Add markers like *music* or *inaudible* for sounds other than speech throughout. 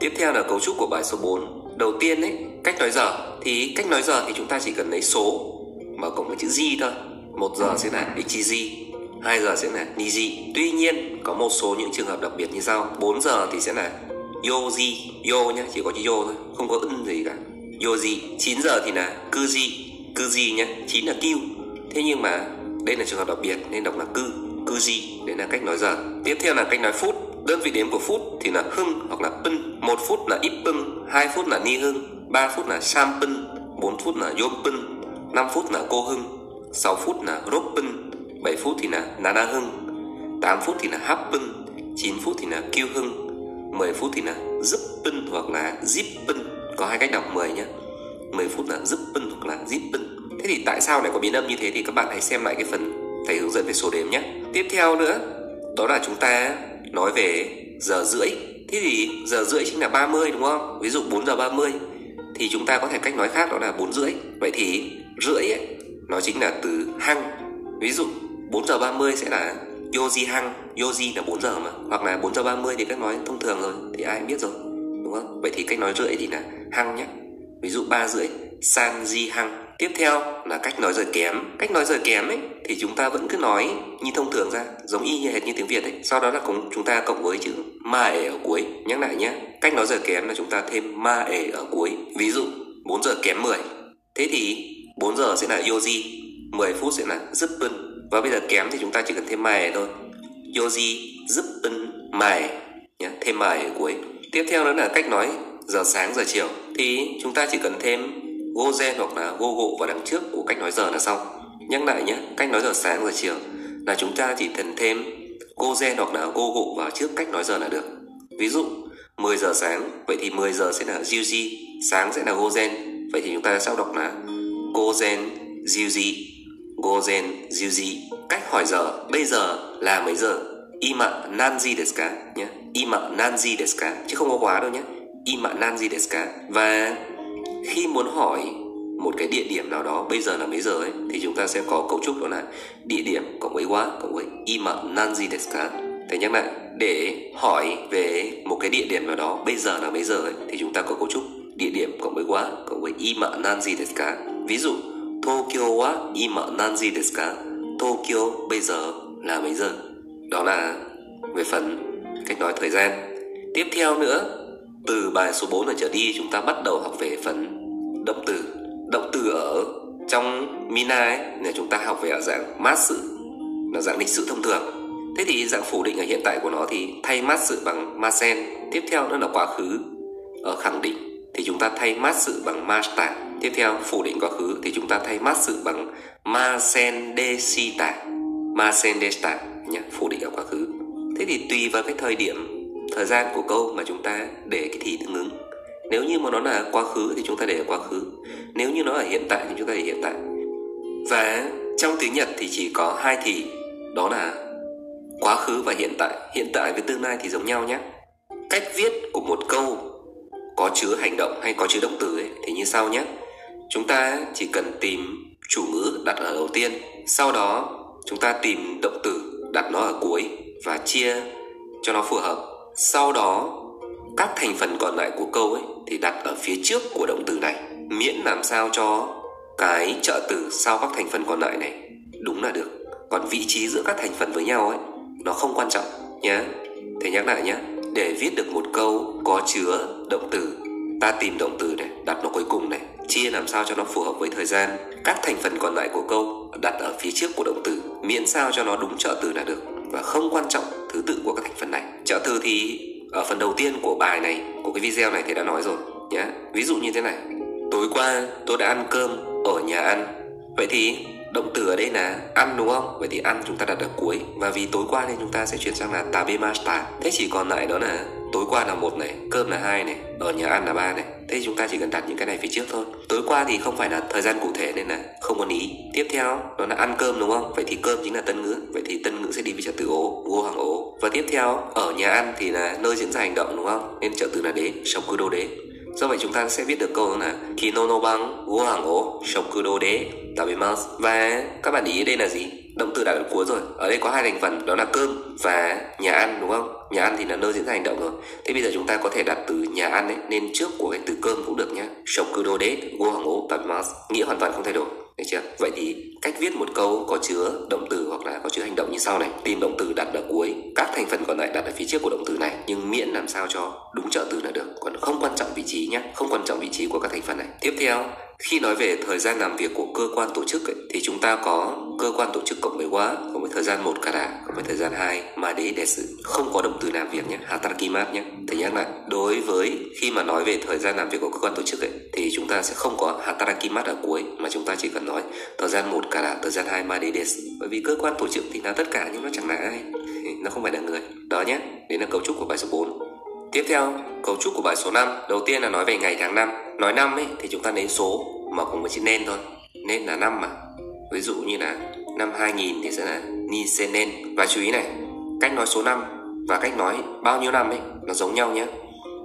Tiếp theo là cấu trúc của bài số 4. Đầu tiên ấy, cách nói giờ thì cách nói giờ thì chúng ta chỉ cần lấy số mà cộng với chữ gì thôi. Một giờ sẽ là ichiji, 2 giờ sẽ là niji. Tuy nhiên có một số những trường hợp đặc biệt như sau. 4 giờ thì sẽ là yoji, yo nhá, chỉ có chữ yo thôi, không có ân gì cả. Yoji, 9 giờ thì là kuji, kuji nhá, 9 là kyu. Thế nhưng mà đây là trường hợp đặc biệt nên đọc là cư, kuji, đấy là cách nói giờ. Tiếp theo là cách nói phút. Đơn vị đếm của phút thì là hưng hoặc là pân. 1 phút là ít pân, 2 phút là ni hưng, 3 phút là sam pân, 4 phút là yom pân, 5 phút là cô hưng, 6 phút là rốt pân, 7 phút thì là nana hưng, 8 phút thì là hap pân, 9 phút thì là kiêu hưng, 10 phút thì là giúp pân hoặc là zip pân. Có hai cách đọc 10 nhé. 10 phút là giúp pân hoặc là zip pân. Thế thì tại sao lại có biến âm như thế thì các bạn hãy xem lại cái phần thầy hướng dẫn về số đếm nhé. Tiếp theo nữa, đó là chúng ta nói về giờ rưỡi. Thế thì giờ rưỡi chính là 30 đúng không? Ví dụ 4 giờ 30 thì chúng ta có thể cách nói khác đó là 4 rưỡi. Vậy thì rưỡi ấy, nó chính là từ hăng. Ví dụ 4 giờ 30 sẽ là Yoji hăng Yoji là 4 giờ mà Hoặc là 4 giờ 30 thì cách nói thông thường rồi Thì ai biết rồi Đúng không? Vậy thì cách nói rưỡi thì là hăng nhé Ví dụ 3 rưỡi Sanji hăng Tiếp theo là cách nói giờ kém. Cách nói giờ kém ấy, Thì chúng ta vẫn cứ nói như thông thường ra, Giống y như hệt như tiếng Việt ấy. Sau đó là cũng chúng ta cộng với chữ ma ể ở cuối. Nhắc lại nhé, Cách nói giờ kém là chúng ta thêm ma ể ở cuối. Ví dụ 4 giờ kém 10 Thế thì 4 giờ sẽ là Yoji 10 phút sẽ là giúp và bây giờ kém thì chúng ta chỉ cần thêm mài thôi. Yoji giúp ma mài nhé, thêm mài ở cuối. Tiếp theo đó là cách nói giờ sáng, giờ chiều. Thì chúng ta chỉ cần thêm gozen hoặc là gogo vào đằng trước của cách nói giờ là xong. Nhắc lại nhé, cách nói giờ sáng giờ chiều. Là chúng ta chỉ cần thêm gozen hoặc là gogo vào trước cách nói giờ là được. Ví dụ 10 giờ sáng, vậy thì 10 giờ sẽ là Juji, sáng sẽ là gozen vậy thì chúng ta sau đọc là gozen Juji Gozen Juji. Cách hỏi giờ, Bây giờ là mấy giờ? Ima nanji desu ka nhé. Ima nanji desu ka, Chứ không có quá đâu nhé. Ima nanji desu ka. Và khi muốn hỏi một cái địa điểm nào đó bây giờ là mấy giờ ấy thì chúng ta sẽ có cấu trúc đó là địa điểm cộng với quá cộng với ima nanji desu ka thầy nhắc lại để hỏi về một cái địa điểm nào đó bây giờ là mấy giờ ấy thì chúng ta có cấu trúc địa điểm cộng với quá cộng với ima nanji desu ka ví dụ Tokyo wa ima nanji desu ka? Tokyo bây giờ là mấy giờ? Đó là về phần cách nói thời gian. Tiếp theo nữa, từ bài số 4 này trở đi chúng ta bắt đầu học về phần động từ. Động từ ở trong Mina ấy là chúng ta học về ở dạng mát sự là dạng lịch sử thông thường. Thế thì dạng phủ định ở hiện tại của nó thì thay mát sự bằng masen. Tiếp theo nó là quá khứ ở khẳng định thì chúng ta thay mát sự bằng masta Tiếp theo, phủ định quá khứ thì chúng ta thay mát sự bằng ma sen. Ma sen nhé, phủ định ở quá khứ. Thế thì tùy vào cái thời điểm, thời gian của câu mà chúng ta để cái thì tương ứng. Nếu như mà nó là quá khứ thì chúng ta để ở quá khứ. Nếu như nó ở hiện tại thì chúng ta để hiện tại. Và trong tiếng Nhật thì chỉ có hai thì, đó là quá khứ và hiện tại. Hiện tại với tương lai thì giống nhau nhé. Cách viết của một câu có chứa hành động hay có chứa động từ ấy, thì như sau nhé chúng ta chỉ cần tìm chủ ngữ đặt ở đầu tiên sau đó chúng ta tìm động từ đặt nó ở cuối và chia cho nó phù hợp sau đó, các thành phần còn lại của câu ấy thì đặt ở phía trước của động từ này. Miễn làm sao cho cái trợ từ sau các thành phần còn lại này đúng là được. Còn vị trí giữa các thành phần với nhau ấy, nó không quan trọng nhé thầy nhắc lại nhé để viết được một câu có chứa động từ, ta tìm động từ này, đặt nó cuối cùng này, chia làm sao cho nó phù hợp với thời gian. Các thành phần còn lại của câu đặt ở phía trước của động từ, miễn sao cho nó đúng trợ từ là được và không quan trọng thứ tự của các thành phần này. Trợ từ thì ở phần đầu tiên của bài này, của cái video này thì đã nói rồi nhé ví dụ như thế này. Tối qua tôi đã ăn cơm ở nhà ăn. Vậy thì động từ ở đây là ăn, đúng không? Vậy thì ăn chúng ta đặt ở cuối. Và vì tối qua nên chúng ta sẽ chuyển sang là tabemashita thế chỉ còn lại đó là tối qua là một này, cơm là hai này, ở nhà ăn là ba này thế chúng ta chỉ cần đặt những cái này phía trước thôi. Tối qua thì không phải là thời gian cụ thể nên là không có ý tiếp theo, đó là ăn cơm đúng không? Vậy thì cơm chính là tân ngữ. Vậy thì tân ngữ sẽ đi với trợ từ ố vô hàng ố. Và tiếp theo, ở nhà ăn thì là nơi diễn ra hành động đúng không? Nên trợ từ là đế shokudo đế. Do vậy chúng ta sẽ biết được câu là Kino no bang go hàng ố shokudo de tabimasu Và các bạn ý đây là gì? Động từ đã ở cuối rồi. Ở đây có hai thành phần, đó là cơm và nhà ăn đúng không? Nhà ăn thì là nơi diễn ra hành động rồi. Thế bây giờ chúng ta có thể đặt từ nhà ăn ấy nên trước của cái từ cơm cũng được nhé. shokudo de go hàng nghĩa hoàn toàn không thay đổi được chưa? Vậy thì cách viết một câu có chứa động từ hoặc là có chứa hành động như sau này. Tìm động từ đặt ở cuối. Các thành phần còn lại đặt ở phía trước của động từ này nhưng miễn làm sao cho đúng trợ từ là được. Còn không quan trọng vị trí nhé không quan trọng vị trí của các thành phần này. Tiếp theo khi nói về thời gian làm việc của cơ quan tổ chức ấy, thì chúng ta có cơ quan tổ chức cộng với quá cộng với thời gian một cả đà cộng với thời gian hai mà đế để sự không có động từ làm việc nhé hatarakimat nhé thầy nhắc lại đối với khi mà nói về thời gian làm việc của cơ quan tổ chức ấy, thì chúng ta sẽ không có hatarakimat ở cuối mà chúng ta chỉ cần nói thời gian một cả là thời gian hai mà đế bởi vì cơ quan tổ chức thì là tất cả nhưng nó chẳng là ai. *laughs* Nó không phải là người. Đó nhé đấy là cấu trúc của bài số 4 Tiếp theo, cấu trúc của bài số 5 Đầu tiên là nói về ngày tháng năm. Nói năm ấy thì chúng ta lấy số mà cùng với chữ nên thôi. Nên là năm mà. Ví dụ như là năm 2000 thì sẽ là ni nên Và chú ý này Cách nói số 5 và cách nói bao nhiêu năm ấy Nó giống nhau nhé.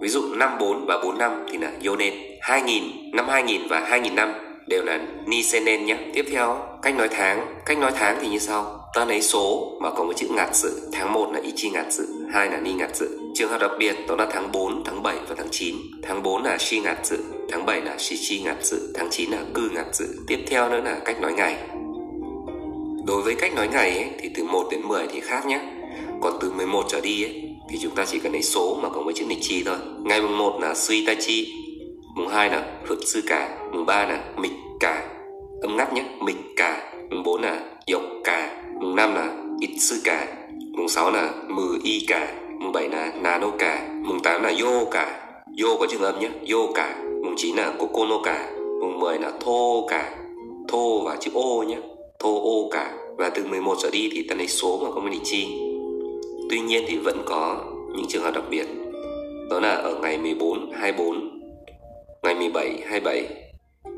Ví dụ năm 4 và 4 năm thì là Yonen 2000, năm 2000 và 2000 năm đều là ni se nên nhé. Tiếp theo, cách nói tháng. Cách nói tháng thì như sau. Ta lấy số mà có một chữ ngạt sự. Tháng 1 là ichi ngạt sự hai là ni ngạt sự. Trường hợp đặc biệt đó là tháng 4 tháng 7 và tháng 9 tháng 4 là shi ngạt sự tháng 7 là shi chi ngạt sự tháng 9 là cư ngạt sự. Tiếp theo nữa là cách nói ngày. Đối với cách nói ngày ấy, thì từ 1 đến 10 thì khác nhé. Còn từ 11 trở đi ấy, thì chúng ta chỉ cần lấy số mà có một chữ nịch chi thôi. Ngày mùng 1 là suy ta chi mùng 2 là phật sư cả mùng 3 là mịch cả âm ngắt nhé mịch cả mùng bốn là dọc cả mùng năm là ít sư cả mùng sáu là mừ y cả mùng bảy là nano cả mùng tám là yo cả yo có trường âm nhé, yo cả mùng chín là kokono cả mùng 10 là thô cả thô và chữ ô nhé thô ô cả và từ 11 trở đi thì ta lấy số mà có định chi. Tuy nhiên thì vẫn có những trường hợp đặc biệt. Đó là ở ngày 14 24 ngày 17 27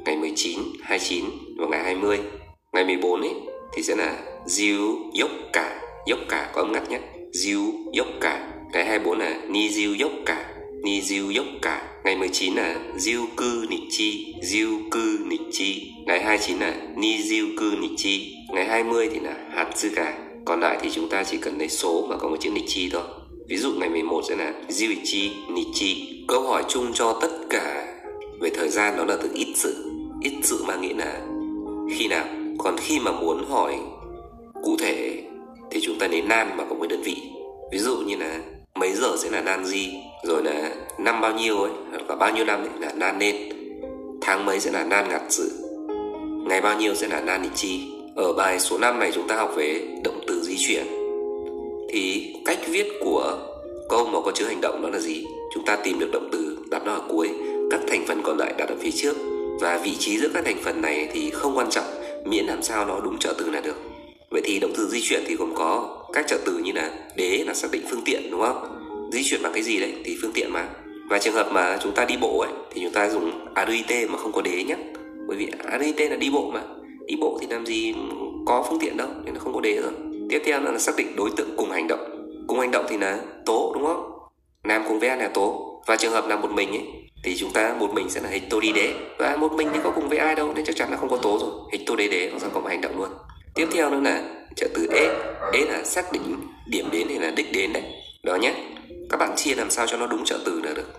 ngày 19 29 và ngày 20 ngày 14 ấy, thì sẽ là diêu dốc cả dốc cả có âm ngắt nhé. Diêu dốc cả Ngày 24 là ni diêu dốc cả ni diêu dốc cả ngày 19 là diêu cư nịch chi. Diêu cư nịch chi. Ngày 29 là ni diêu cư nịch chi. Ngày 20 thì là hạt sư cả còn lại thì chúng ta chỉ cần lấy số mà có một chữ nịch chi thôi. Ví dụ ngày 11 sẽ là diêu chi nịch chi. Câu hỏi chung cho tất cả về thời gian đó là từ ít sự ít sự mang nghĩa là khi nào, còn khi mà muốn hỏi cụ thể, thì chúng ta đến nan mà có với đơn vị. Ví dụ như là, mấy giờ sẽ là nan gì, rồi là năm bao nhiêu ấy, hoặc là bao nhiêu năm ấy là nan nên. Tháng mấy sẽ là nan ngặt sự. Ngày bao nhiêu sẽ là nan định chi. Ở bài số 5 này chúng ta học về động từ di chuyển. Thì cách viết của câu mà có chứa hành động đó là gì? Chúng ta tìm được động từ đặt nó ở cuối, các thành phần còn lại đặt ở phía trước và vị trí giữa các thành phần này thì không quan trọng, miễn làm sao nó đúng trợ từ là được. Vậy thì động từ di chuyển thì gồm có các trợ từ như là đế là xác định phương tiện, đúng không? Di chuyển bằng cái gì đấy thì phương tiện mà. Và trường hợp mà chúng ta đi bộ ấy, thì chúng ta dùng adit mà không có đế nhé bởi vì adit là đi bộ mà. Đi bộ thì làm gì có phương tiện đâu, nên nó không có đế rồi. Tiếp theo là xác định đối tượng cùng hành động. Cùng hành động thì là tố, đúng không? Nam cùng với là tố. Và trường hợp là một mình ấy thì chúng ta một mình sẽ là hecto đi đế. Và một mình thì có cùng với ai đâu, nên chắc chắn là không có tố rồi. Hecto đế đế nó sẽ có một hành động luôn. Tiếp theo nữa là trợ từ ế ế là xác định điểm đến hay là đích đến đấy. Đó nhé. Các bạn chia làm sao cho nó đúng trợ từ là được.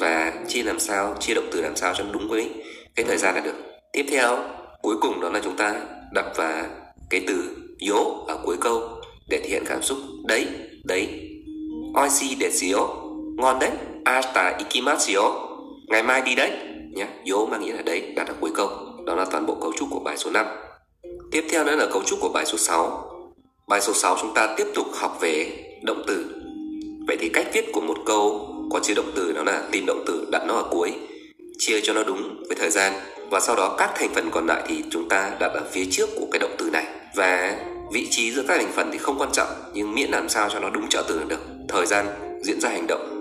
Và chia làm sao, chia động từ làm sao cho nó đúng với cái thời gian là được. Tiếp theo, cuối cùng đó là chúng ta đặt vào cái từ yếu ở cuối câu để thể hiện cảm xúc. Đấy đấy. Oishi desu ngon đấy asta ikimasu ngày mai đi đấy. Nhé yo mang nghĩa là đấy đặt ở cuối câu. Đó là toàn bộ cấu trúc của bài số 5 tiếp theo nữa là cấu trúc của bài số 6 bài số 6 chúng ta tiếp tục học về động từ. Vậy thì cách viết của một câu có chứa động từ, đó là tìm động từ, đặt nó ở cuối, chia cho nó đúng với thời gian. Và sau đó các thành phần còn lại thì chúng ta đặt ở phía trước của cái động từ này. Và vị trí giữa các thành phần thì không quan trọng, nhưng miễn làm sao cho nó đúng trợ từ là được. Thời gian diễn ra hành động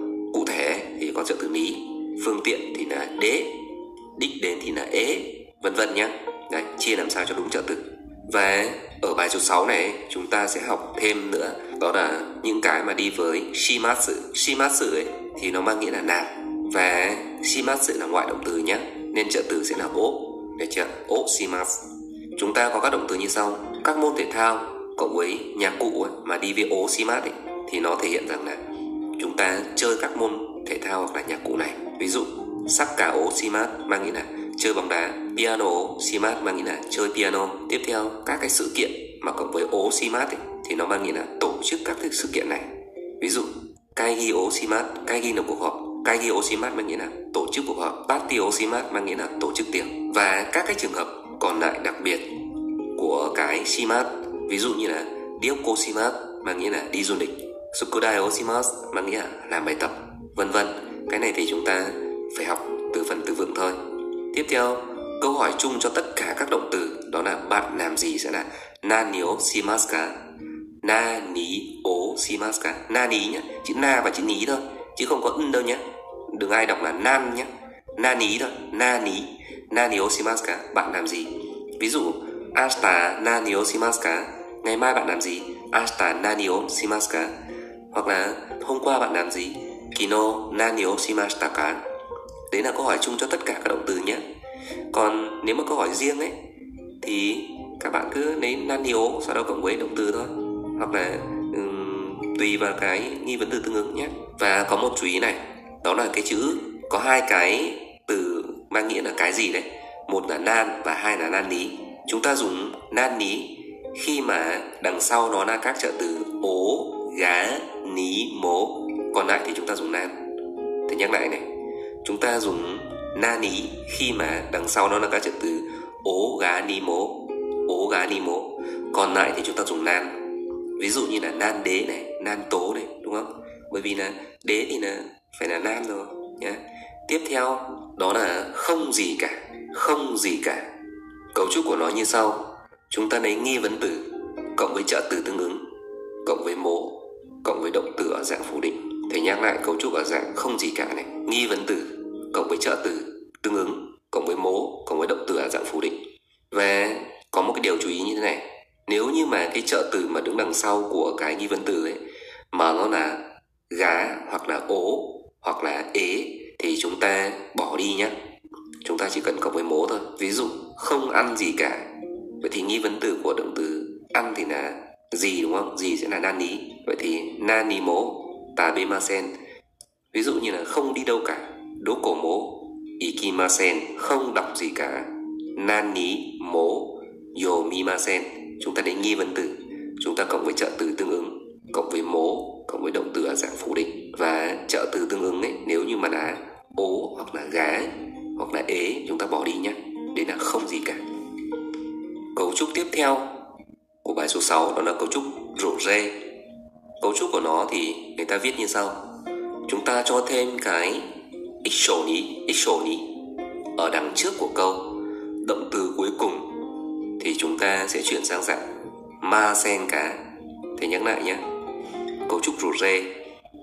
có trợ từ lý. Phương tiện thì là đế đích đến thì là ế vân vân nhé Đấy, chia làm sao cho đúng trợ từ và ở bài số 6 này chúng ta sẽ học thêm nữa đó là những cái mà đi với shimatsu. Shimatsu ấy thì nó mang nghĩa là làm và shimatsu là ngoại động từ nhé nên trợ từ sẽ là ố. Để chưa? Ố shimatsu. Chúng ta có các động từ như sau. Các môn thể thao cộng với nhạc cụ ấy, mà đi với ố shimatsu ấy, thì nó thể hiện rằng là chúng ta chơi các môn thể thao hoặc là nhạc cụ này. Ví dụ sắc cả ố simat mang nghĩa là chơi bóng đá piano simat mang nghĩa là chơi piano. Tiếp theo các cái sự kiện mà cộng với ố simat ấy, thì nó mang nghĩa là tổ chức các cái sự kiện này. Ví dụ kaigi ố simat kaigi là cuộc họp. Kaigi ố simat mang nghĩa là tổ chức cuộc họp. Party ố simat mang nghĩa là tổ chức tiệc. Và các cái trường hợp còn lại đặc biệt của cái simat ví dụ như là dioko simat mang nghĩa là đi du lịch. Sukudai ố simat mang nghĩa là làm bài tập vân vân. Cái này thì chúng ta phải học từ phần từ vựng thôi. Tiếp theo, câu hỏi chung cho tất cả các động từ, đó là bạn làm gì sẽ là nani o shimasu ka nani o shimasu ka nani nhé chữ na và chữ ní thôi, chứ không có ân đâu nhé đừng ai đọc là nan nhé nani thôi nani nani o shimasu ka bạn làm gì? Ví dụ, asta nani o shimasu ka ngày mai bạn làm gì? Asta nani o shimasu ka hoặc là, hôm qua bạn làm gì? Kino nani o shimashita ka đấy là câu hỏi chung cho tất cả các động từ nhé. Còn nếu mà câu hỏi riêng ấy thì các bạn cứ lấy nani o sau đó cộng với động từ thôi. Hoặc là um, tùy vào cái nghi vấn từ tương ứng nhé. Và có một chú ý này đó là cái chữ có hai cái từ mang nghĩa là cái gì đấy. Một là nan và hai là nani. Chúng ta dùng nani khi mà đằng sau nó là các trợ từ ố gá ní mố còn lại thì chúng ta dùng nan. Thì nhắc lại này, chúng ta dùng na ní khi mà đằng sau nó là các trợ từ ố gá ni mố. Ố gá ni mố. Còn lại thì chúng ta dùng nan. Ví dụ như là nan đế này, nan tố này, đúng không? Bởi vì là đế thì là phải là nan rồi, nhá. Tiếp theo, đó là không gì cả, không gì cả. Cấu trúc của nó như sau. Chúng ta lấy nghi vấn từ cộng với trợ từ tương ứng, cộng với mố, cộng với động từ ở dạng phủ định thầy nhắc lại cấu trúc ở dạng không gì cả này, nghi vấn từ cộng với trợ từ tương ứng, cộng với mố, cộng với động từ ở dạng phủ định. Và có một cái điều chú ý như thế này, nếu như mà cái trợ từ mà đứng đằng sau của cái nghi vấn từ ấy, mà nó là gá hoặc là ố hoặc là ế, thì chúng ta bỏ đi nhé chúng ta chỉ cần cộng với mố thôi. Ví dụ, không ăn gì cả. Vậy thì nghi vấn từ của động từ ăn thì là gì, đúng không? Gì sẽ là nani? Vậy thì nani mố tabemasen ví dụ như là không đi đâu cả, đố cổ mố. Ikimasen, không đọc gì cả. Nani, mố. Yomimasen, chúng ta đến nghi vấn từ. Chúng ta cộng với trợ từ tương ứng, cộng với mố, cộng với động từ ở dạng phủ định. Và trợ từ tương ứng ấy, nếu như mà là ố hoặc là gá, hoặc là ế, chúng ta bỏ đi nhé để là không gì cả. Cấu trúc tiếp theo của bài số 6 đó là cấu trúc rổ rê cấu trúc của nó thì người ta viết như sau. Chúng ta cho thêm cái ixoni ixoni ở đằng trước của câu. Động từ cuối cùng thì chúng ta sẽ chuyển sang dạng ma sen cá. Thầy nhắc lại nhé. Cấu trúc rủ rê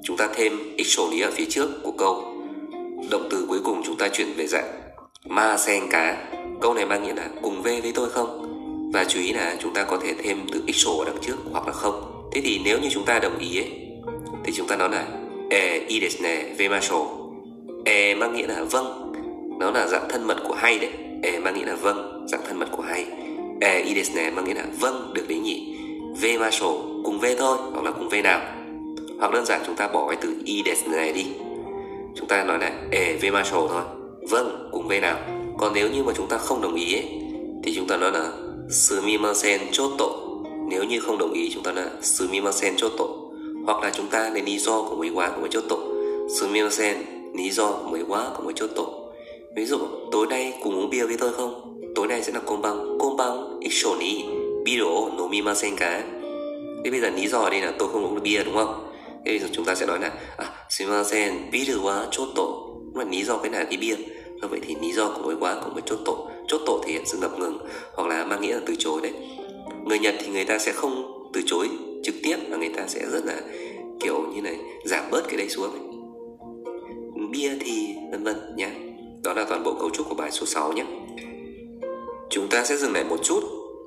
chúng ta thêm ixoni ở phía trước của câu. Động từ cuối cùng chúng ta chuyển về dạng ma sen cá. Câu này mang nghĩa là cùng về với tôi không? Và chú ý là chúng ta có thể thêm từ xổ ở đằng trước hoặc là không thế thì nếu như chúng ta đồng ý ấy thì chúng ta nói là e i desne vemaso e mang nghĩa là vâng. Nó là dạng thân mật của hay đấy. E mang nghĩa là vâng. Dạng thân mật của hay. E i desne mang nghĩa là vâng được đấy nhỉ. Vemaso cùng v thôi hoặc là cùng v nào. Hoặc đơn giản chúng ta bỏ cái từ i desne đi. Chúng ta nói là e vemaso thôi. Vâng cùng v nào. Còn nếu như mà chúng ta không đồng ý ấy, thì chúng ta nói là sumimasen chotto nếu như không đồng ý, chúng ta là sumimasen chotto hoặc là chúng ta lấy lý do của mấy quá của mấy chotto sumimasen lý do của mấy quá của mấy chotto ví dụ, tối nay cùng uống bia với tôi không? Tối nay sẽ là côn bằng côn bằng ishoni biro nomimasen ka thế bây giờ lý do ở đây là tôi không uống được bia, đúng không? Thế bây giờ chúng ta sẽ nói là à sumimasen biro wa chotto mà lý do cái này cái bia? Vậy thì lý do của mấy quá của mấy chotto chốt tội thể hiện sự ngập ngừng, hoặc là mang nghĩa là từ chối đấy người nhật thì người ta sẽ không từ chối trực tiếp và người ta sẽ rất là kiểu như này, giảm bớt cái đấy xuống ấy. bia thì vân vân nhé đó là toàn bộ cấu trúc của bài số 6 nhé chúng ta sẽ dừng lại một chút.